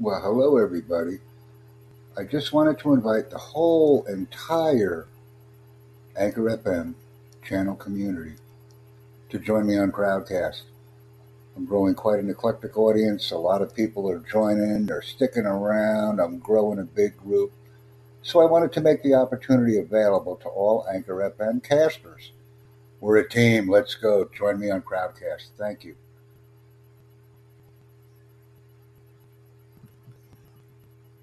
Well, hello, everybody. I just wanted to invite the whole entire Anchor FM channel community to join me on Crowdcast. I'm growing quite an eclectic audience. A lot of people are joining, they're sticking around. I'm growing a big group. So I wanted to make the opportunity available to all Anchor FM casters. We're a team. Let's go. Join me on Crowdcast. Thank you.